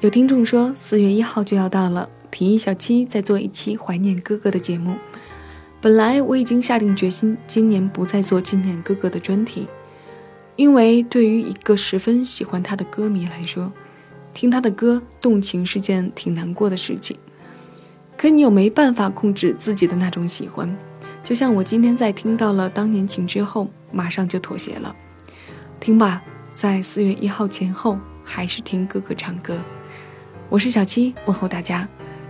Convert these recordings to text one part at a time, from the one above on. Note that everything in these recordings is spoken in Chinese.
有听众说，四月一号就要到了，提议小七再做一期怀念哥哥的节目。本来我已经下定决心，今年不再做纪念哥哥的专题，因为对于一个十分喜欢他的歌迷来说，听他的歌动情是件挺难过的事情。可你又没办法控制自己的那种喜欢，就像我今天在听到了《当年情》之后，马上就妥协了。听吧，在四月一号前后，还是听哥哥唱歌。我是小七，问候大家。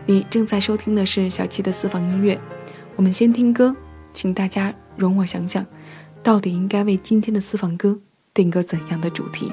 你正在收听的是小七的私房音乐。我们先听歌，请大家容我想想，到底应该为今天的私房歌定个怎样的主题。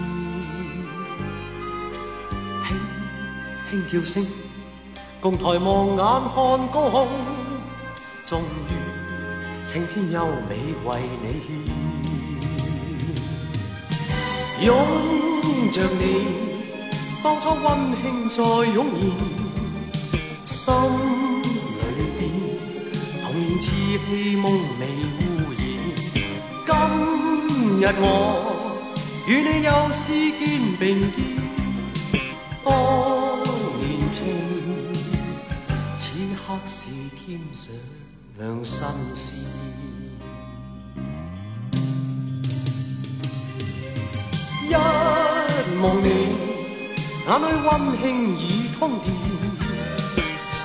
听叫声，共抬望眼看高空，终于青天优美为你献。拥着你，当初温馨再涌现，心里边童年稚气梦未污染。今日我与你又视肩并肩，当。恰似添上两心事，一望你，眼里温馨已通电，心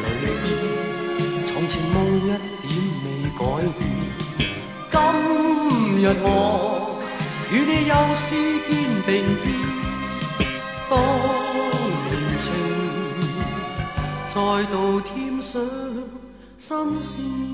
里边，从前梦一点未改变。今日我与你又是肩并肩。再度添上新鲜。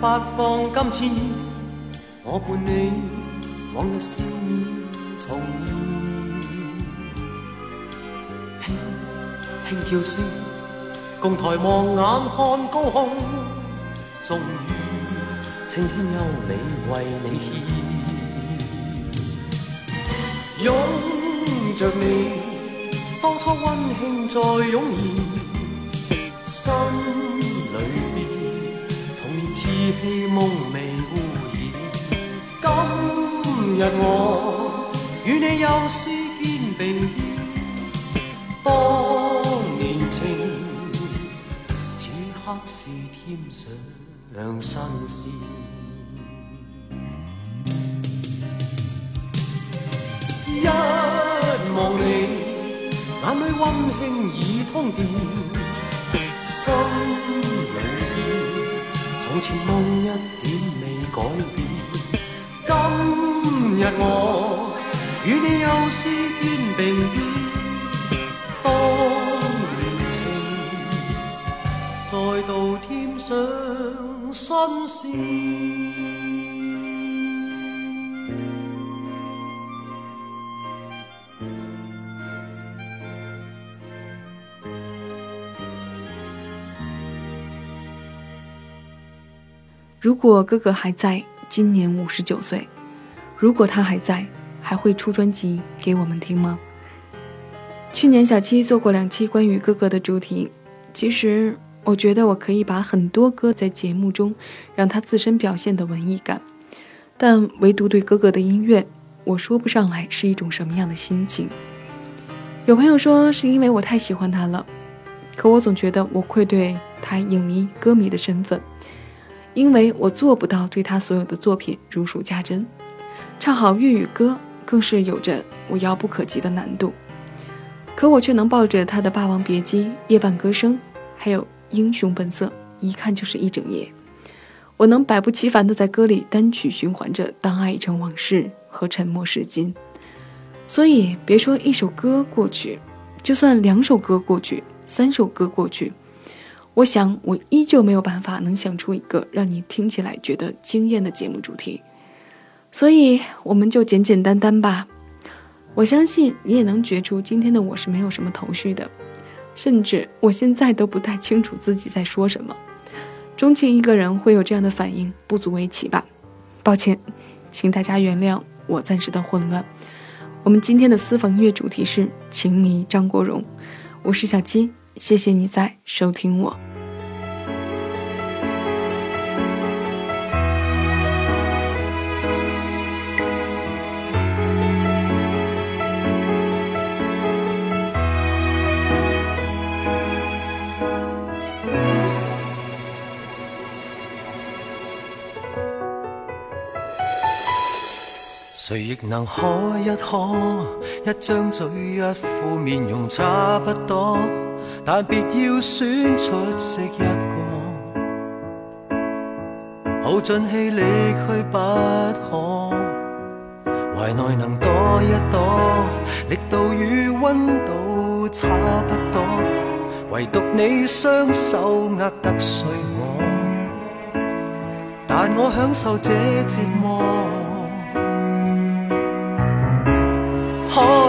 发放今次，我伴你，往日笑面重现，轻轻叫声，共抬望眼看高空，终于天有你为你献，拥着你，当初温馨再涌现，心里边。依稀梦寐故人，今日我与你又试肩并肩。当年情，此刻是添上新丝。一望你，眼里温馨已通电，心。从前梦一点未改变，今日我与你又试肩并肩，当年情再度添上新鲜。如果哥哥还在，今年五十九岁，如果他还在，还会出专辑给我们听吗？去年小七做过两期关于哥哥的主题，其实我觉得我可以把很多歌在节目中让他自身表现的文艺感，但唯独对哥哥的音乐，我说不上来是一种什么样的心情。有朋友说是因为我太喜欢他了，可我总觉得我愧对他影迷歌迷的身份。因为我做不到对他所有的作品如数家珍，唱好粤语歌更是有着我遥不可及的难度，可我却能抱着他的《霸王别姬》《夜半歌声》，还有《英雄本色》，一看就是一整夜。我能百不其烦地在歌里单曲循环着《当爱已成往事》和《沉默是金》，所以别说一首歌过去，就算两首歌过去，三首歌过去。我想，我依旧没有办法能想出一个让你听起来觉得惊艳的节目主题，所以我们就简简单单吧。我相信你也能觉出今天的我是没有什么头绪的，甚至我现在都不太清楚自己在说什么。钟情一个人会有这样的反应，不足为奇吧？抱歉，请大家原谅我暂时的混乱。我们今天的私房音乐主题是情迷张国荣，我是小七，谢谢你在收听我。谁亦能可一可，一张嘴，一副面容差不多，但别要选出色一个，耗尽气力去不可。怀内能躲一躲，力度与温度差不多，唯独你双手握得碎我，但我享受这折磨。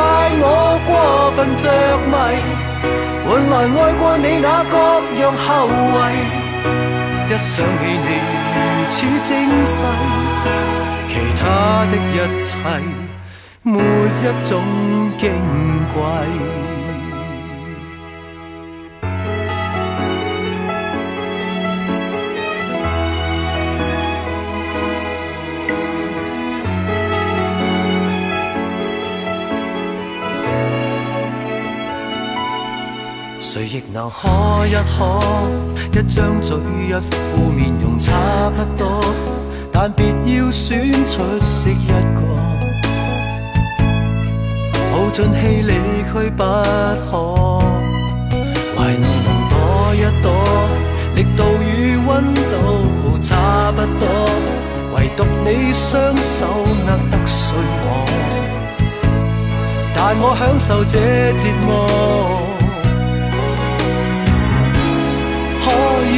怪我过分着迷，换来爱过你那各样后遗。一想起你如此精细，其他的一切没一种矜贵。亦能喝一喝，一张嘴，一副面容差不多，但别要选出色一个，耗尽气力去不可。怀念能躲一躲，力度与温度差不多，唯独你双手握得碎我，但我享受这折磨。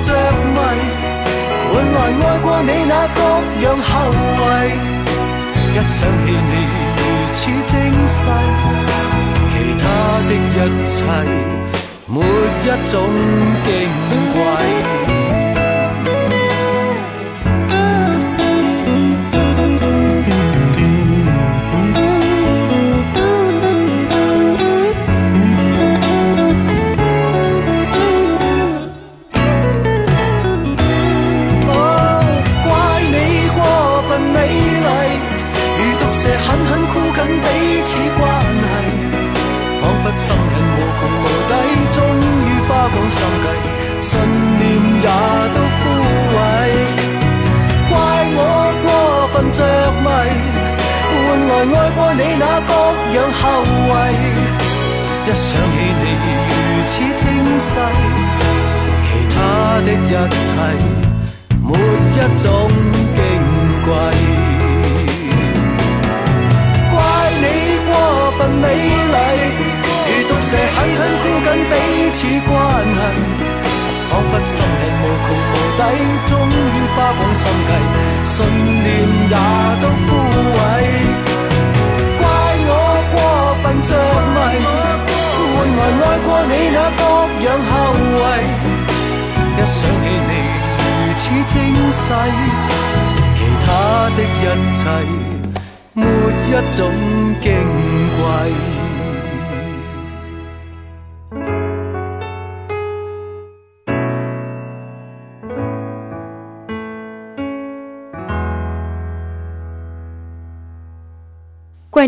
着迷，换来爱过你那各样后遗。一想起你如此精细，其他的一切没一种矜贵。人和穷无底，终于花光心计，信念也都枯萎。怪我过分着迷，换来爱过你那各样后遗。一想起你如此精细，其他的一切没一种矜贵。怪你过分美。狠狠箍紧彼此关系，彷彿心情无穷无底，終於花光心计，信念也都枯萎。怪我过分着迷，换来爱过你那各样后遗。一想起你如此精细，其他的一切没一种矜贵。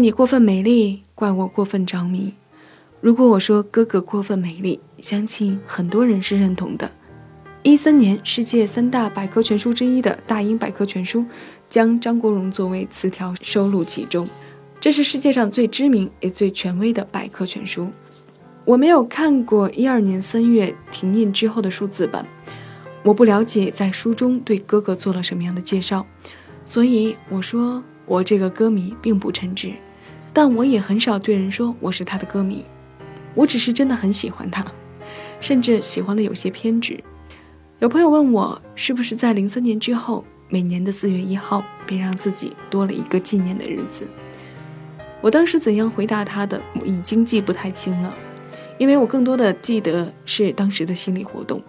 你过分美丽，怪我过分着迷。如果我说哥哥过分美丽，相信很多人是认同的。一三年，世界三大百科全书之一的大英百科全书将张国荣作为词条收录其中，这是世界上最知名也最权威的百科全书。我没有看过一二年三月停印之后的数字版，我不了解在书中对哥哥做了什么样的介绍，所以我说我这个歌迷并不称职。但我也很少对人说我是他的歌迷，我只是真的很喜欢他，甚至喜欢的有些偏执。有朋友问我是不是在零三年之后，每年的四月一号便让自己多了一个纪念的日子。我当时怎样回答他的，已经记不太清了，因为我更多的记得是当时的心理活动。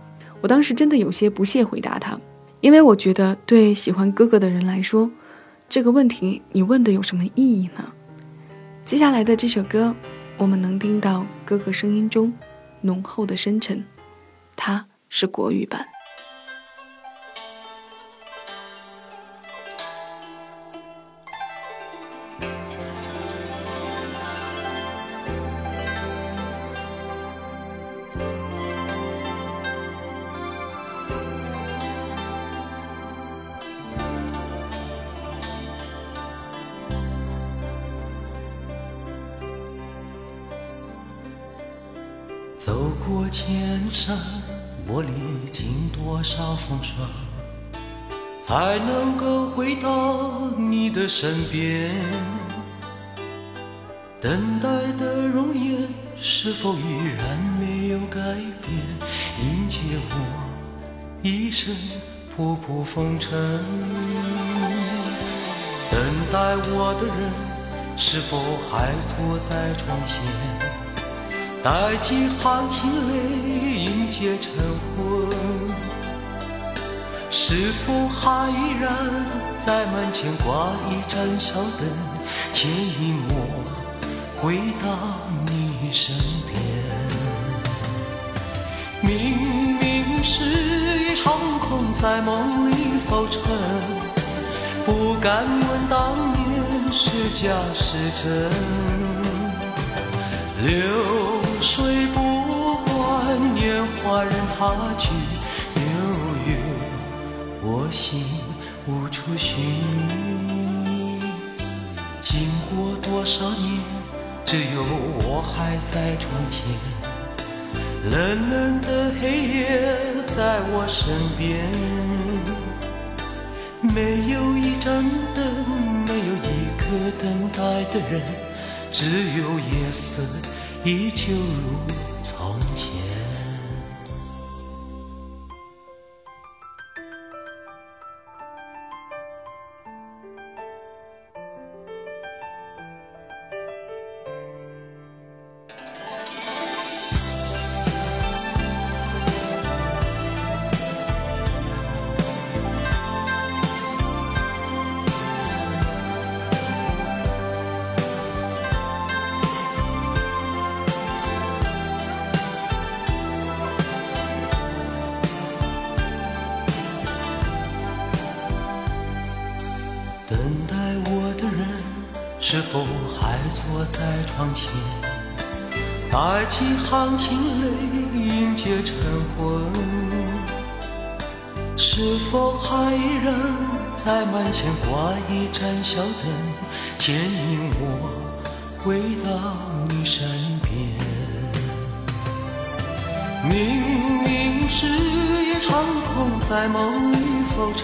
我当时真的有些不屑回答他，因为我觉得对喜欢哥哥的人来说，这个问题你问的有什么意义呢？接下来的这首歌，我们能听到哥哥声音中浓厚的深沉，它是国语版。双双才能够回到你的身边。等待的容颜是否依然没有改变？迎接我一身仆仆风尘。等待我的人是否还坐在窗前？带几行清泪迎接晨昏。是否还依然在门前挂一盏小灯，借一抹回到你身边？明明是一场空，在梦里浮沉，不敢问当年是假是真。流水不管年华任它去。不寻你，经过多少年，只有我还在窗前。冷冷的黑夜在我身边，没有一盏灯，没有一个等待的人，只有夜色依旧如。带几行清泪，迎接晨昏。是否还依然在门前挂一盏小灯，牵引我回到你身边？明明是一场空，在梦里浮沉，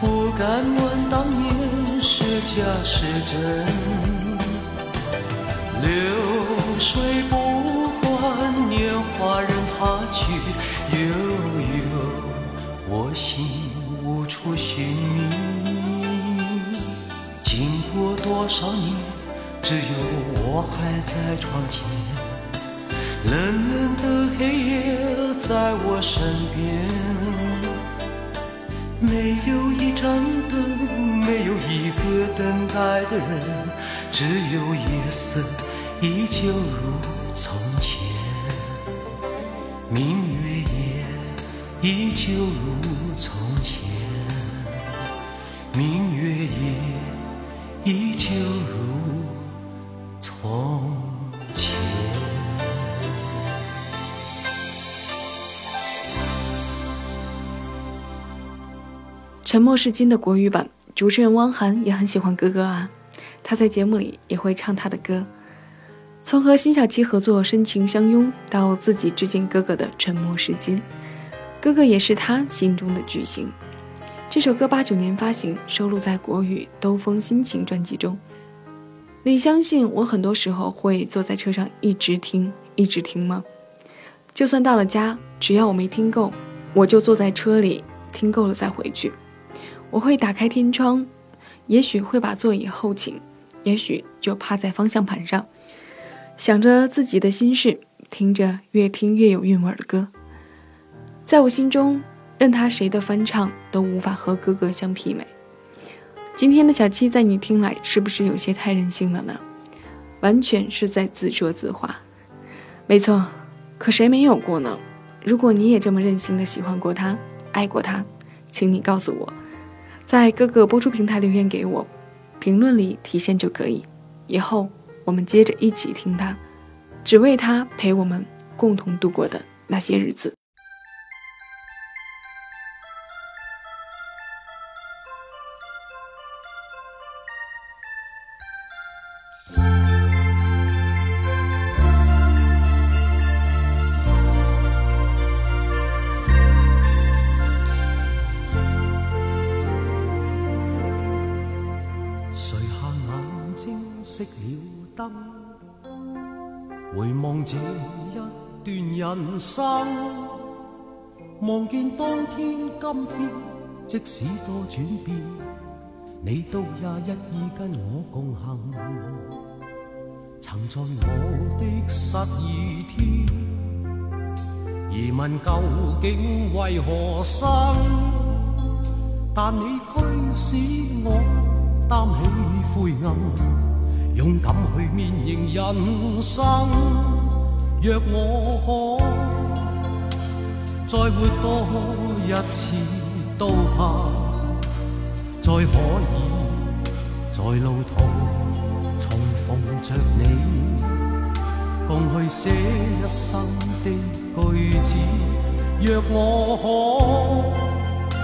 不敢问当年是假是真。留。流水不管年华任它去悠悠，我心无处寻觅。经过多少年，只有我还在窗前，冷冷的黑夜在我身边，没有一盏灯，没有一个等待的人，只有夜色。依旧如从前明月也依旧如从前明月也依旧如从前沉默是金的国语版主持人汪涵也很喜欢哥哥啊他在节目里也会唱他的歌从和辛晓琪合作深情相拥，到自己致敬哥哥的沉默时间，哥哥也是他心中的巨星。这首歌八九年发行，收录在国语《兜风心情》专辑中。你相信我，很多时候会坐在车上一直听，一直听吗？就算到了家，只要我没听够，我就坐在车里听够了再回去。我会打开天窗，也许会把座椅后倾，也许就趴在方向盘上。想着自己的心事，听着越听越有韵味的歌，在我心中，任他谁的翻唱都无法和哥哥相媲美。今天的小七在你听来是不是有些太任性了呢？完全是在自说自话。没错，可谁没有过呢？如果你也这么任性的喜欢过他，爱过他，请你告诉我，在哥哥播出平台留言给我，评论里体现就可以。以后。我们接着一起听他，只为他陪我们共同度过的那些日子。生望见当天，今天即使多转变，你都也一意跟我共行。曾在我的失意天，疑问究竟为何生，但你驱使我担起灰暗，勇敢去面迎人生。若我可。再活多一次，都怕再可以在路途重逢着你，共去写一生的句子。若我可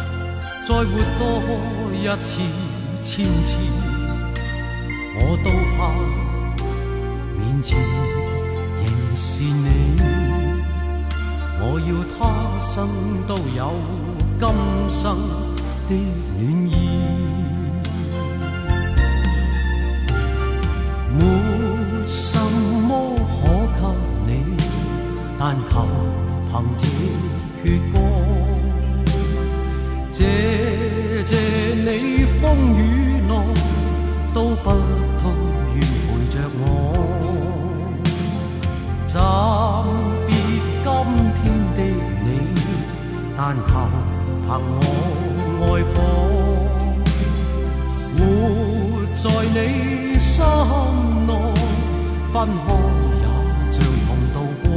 再活多一次、千次，我都怕面前仍是你。我要他生都有今生的暖意，没什么可给你，但求凭这阙歌。凭我爱火，活在你心内，分开也像同渡过。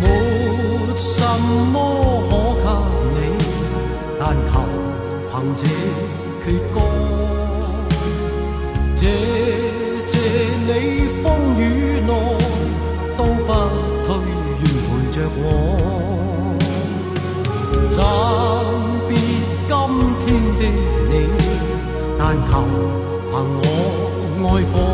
没什么可给你，但求凭这。暂别今天的你，但求凭我爱火。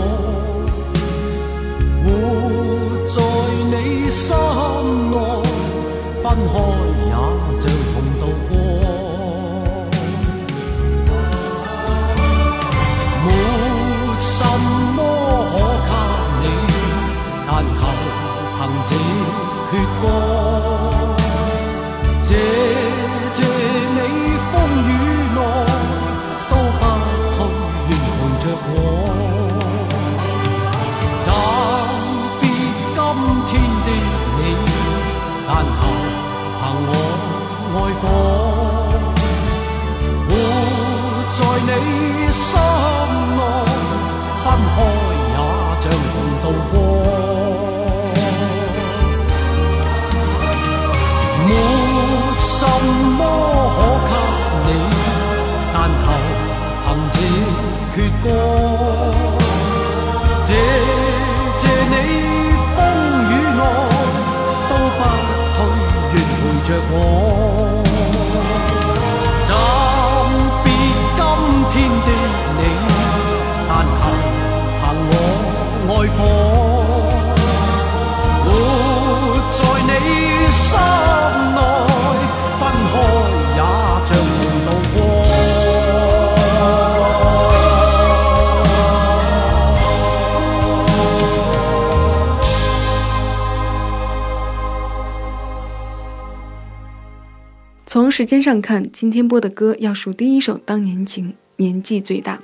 时间上看，今天播的歌要数第一首《当年情》，年纪最大。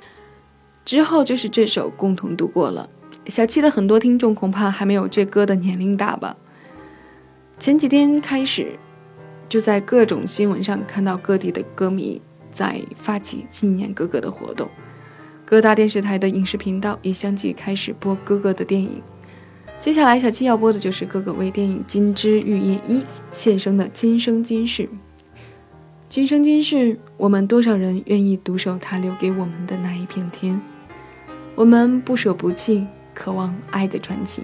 之后就是这首《共同度过了》。小七的很多听众恐怕还没有这歌的年龄大吧？前几天开始，就在各种新闻上看到各地的歌迷在发起纪念哥哥的活动，各大电视台的影视频道也相继开始播哥哥的电影。接下来小七要播的就是哥哥为电影《金枝玉叶一》献声的《今生今世》。今生今世，我们多少人愿意独守他留给我们的那一片天？我们不舍不弃，渴望爱的传奇。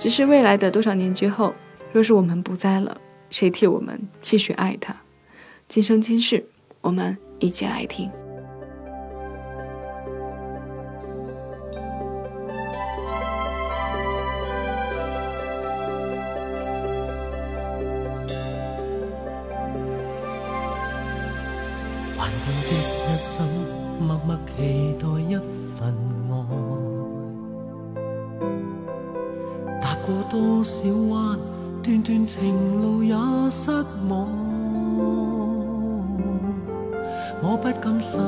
只是未来的多少年之后，若是我们不在了，谁替我们继续爱他？今生今世，我们一起来听。我不甘心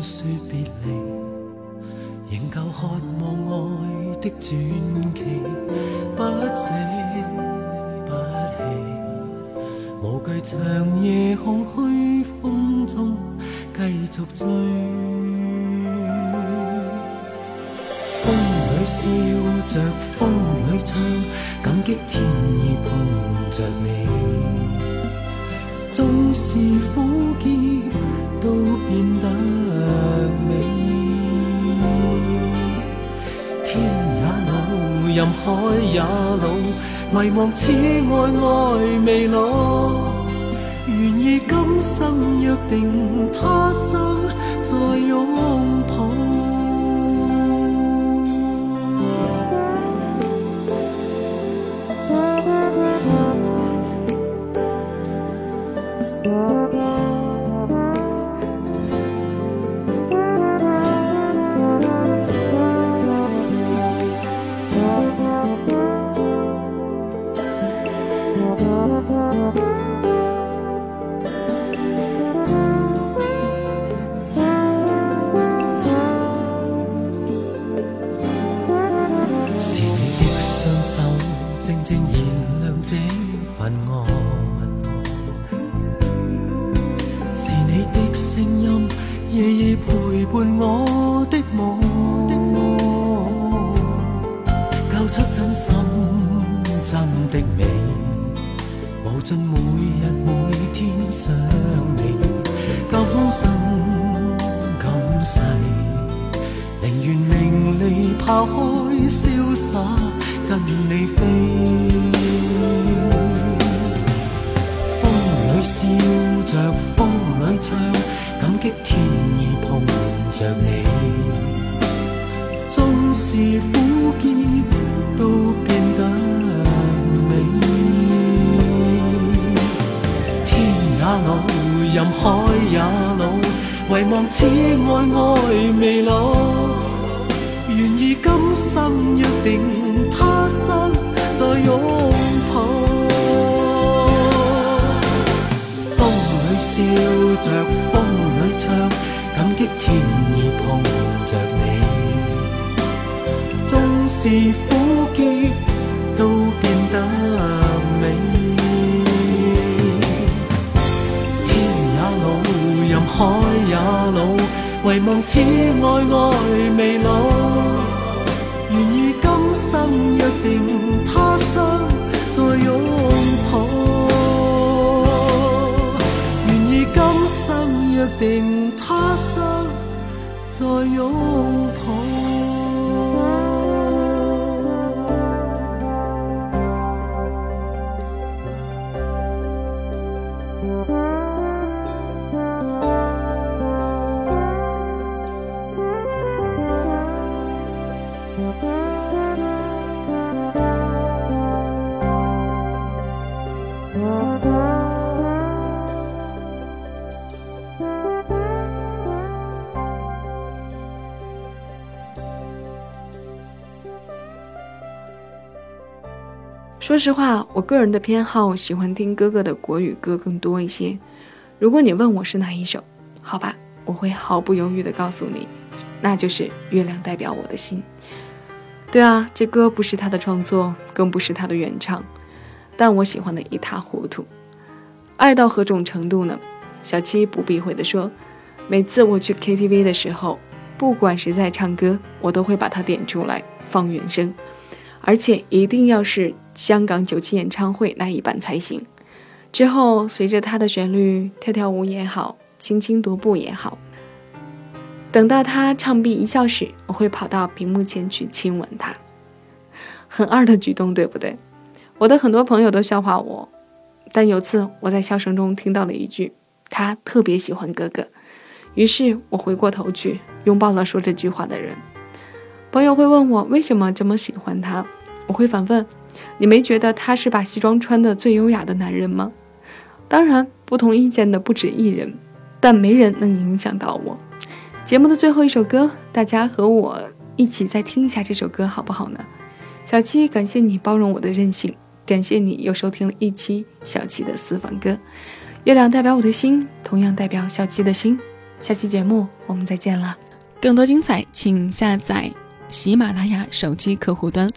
说别离，仍旧渴望爱的传奇，不舍不弃，无惧长夜空虚，风中继续追。风里笑着，风里唱，感激天意碰着你。纵是苦涩，都变得美。天也老，任海也老，唯望此爱爱未老。愿意今生约定，他生再拥抱。着你，纵是苦涩，都变得美。天也老，任海也老，唯望此爱爱未老。愿意今生约定，他生再拥抱。风里笑着，风里唱。击天意碰着你，纵是苦涩都变得美。天也老，任海也老，唯望此爱爱未老。愿意今生约定，他生再拥抱。愿意今生约定。在拥抱。说实话，我个人的偏好喜欢听哥哥的国语歌更多一些。如果你问我是哪一首，好吧，我会毫不犹豫地告诉你，那就是《月亮代表我的心》。对啊，这歌不是他的创作，更不是他的原唱，但我喜欢的一塌糊涂。爱到何种程度呢？小七不避讳地说，每次我去 KTV 的时候，不管谁在唱歌，我都会把它点出来放原声，而且一定要是。香港九七演唱会那一版才行。之后，随着他的旋律跳跳舞也好，轻轻踱步也好。等到他唱毕一笑时，我会跑到屏幕前去亲吻他，很二的举动，对不对？我的很多朋友都笑话我，但有次我在笑声中听到了一句：“他特别喜欢哥哥。”于是，我回过头去拥抱了说这句话的人。朋友会问我为什么这么喜欢他，我会反问。你没觉得他是把西装穿的最优雅的男人吗？当然，不同意见的不止一人，但没人能影响到我。节目的最后一首歌，大家和我一起再听一下这首歌好不好呢？小七，感谢你包容我的任性，感谢你又收听了一期小七的私房歌。月亮代表我的心，同样代表小七的心。下期节目我们再见了，更多精彩请下载。喜马拉雅手机客户端，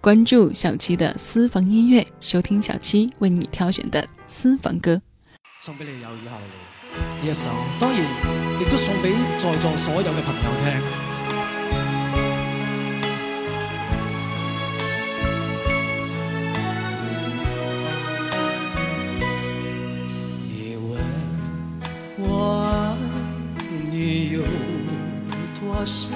关注小七的私房音乐，收听小七为你挑选的私房歌。送给你有以后呢，一首，当然亦都送给在座所有嘅朋友听。你问我爱你有多深？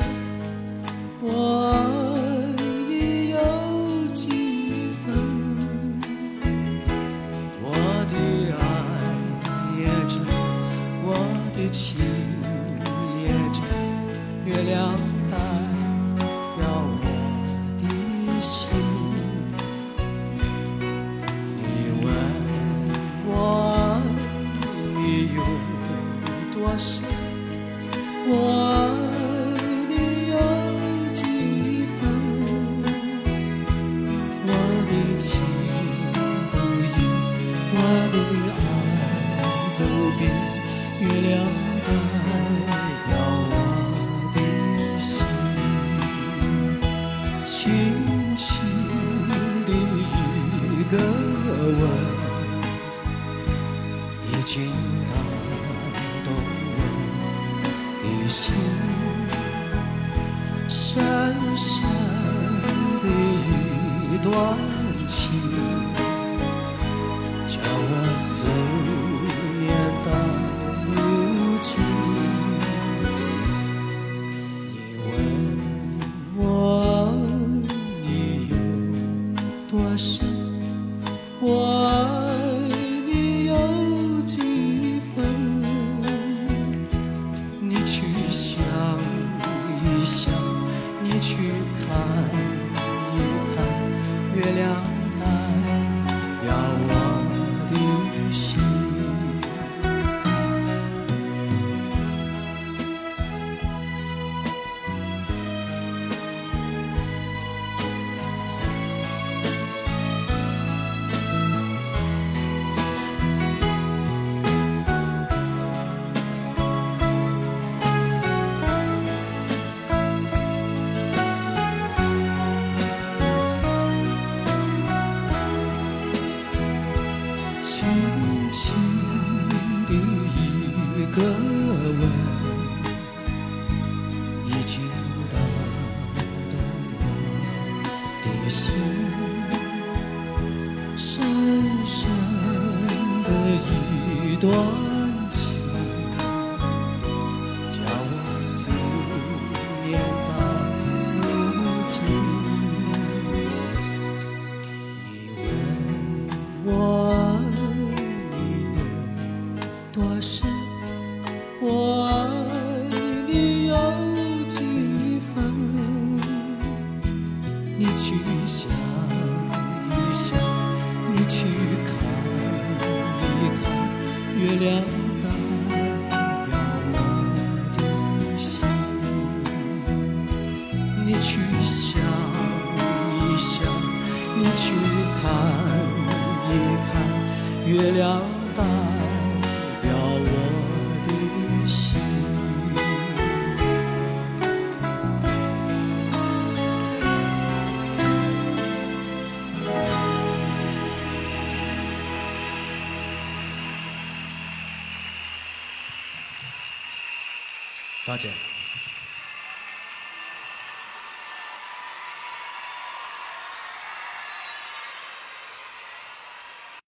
大姐。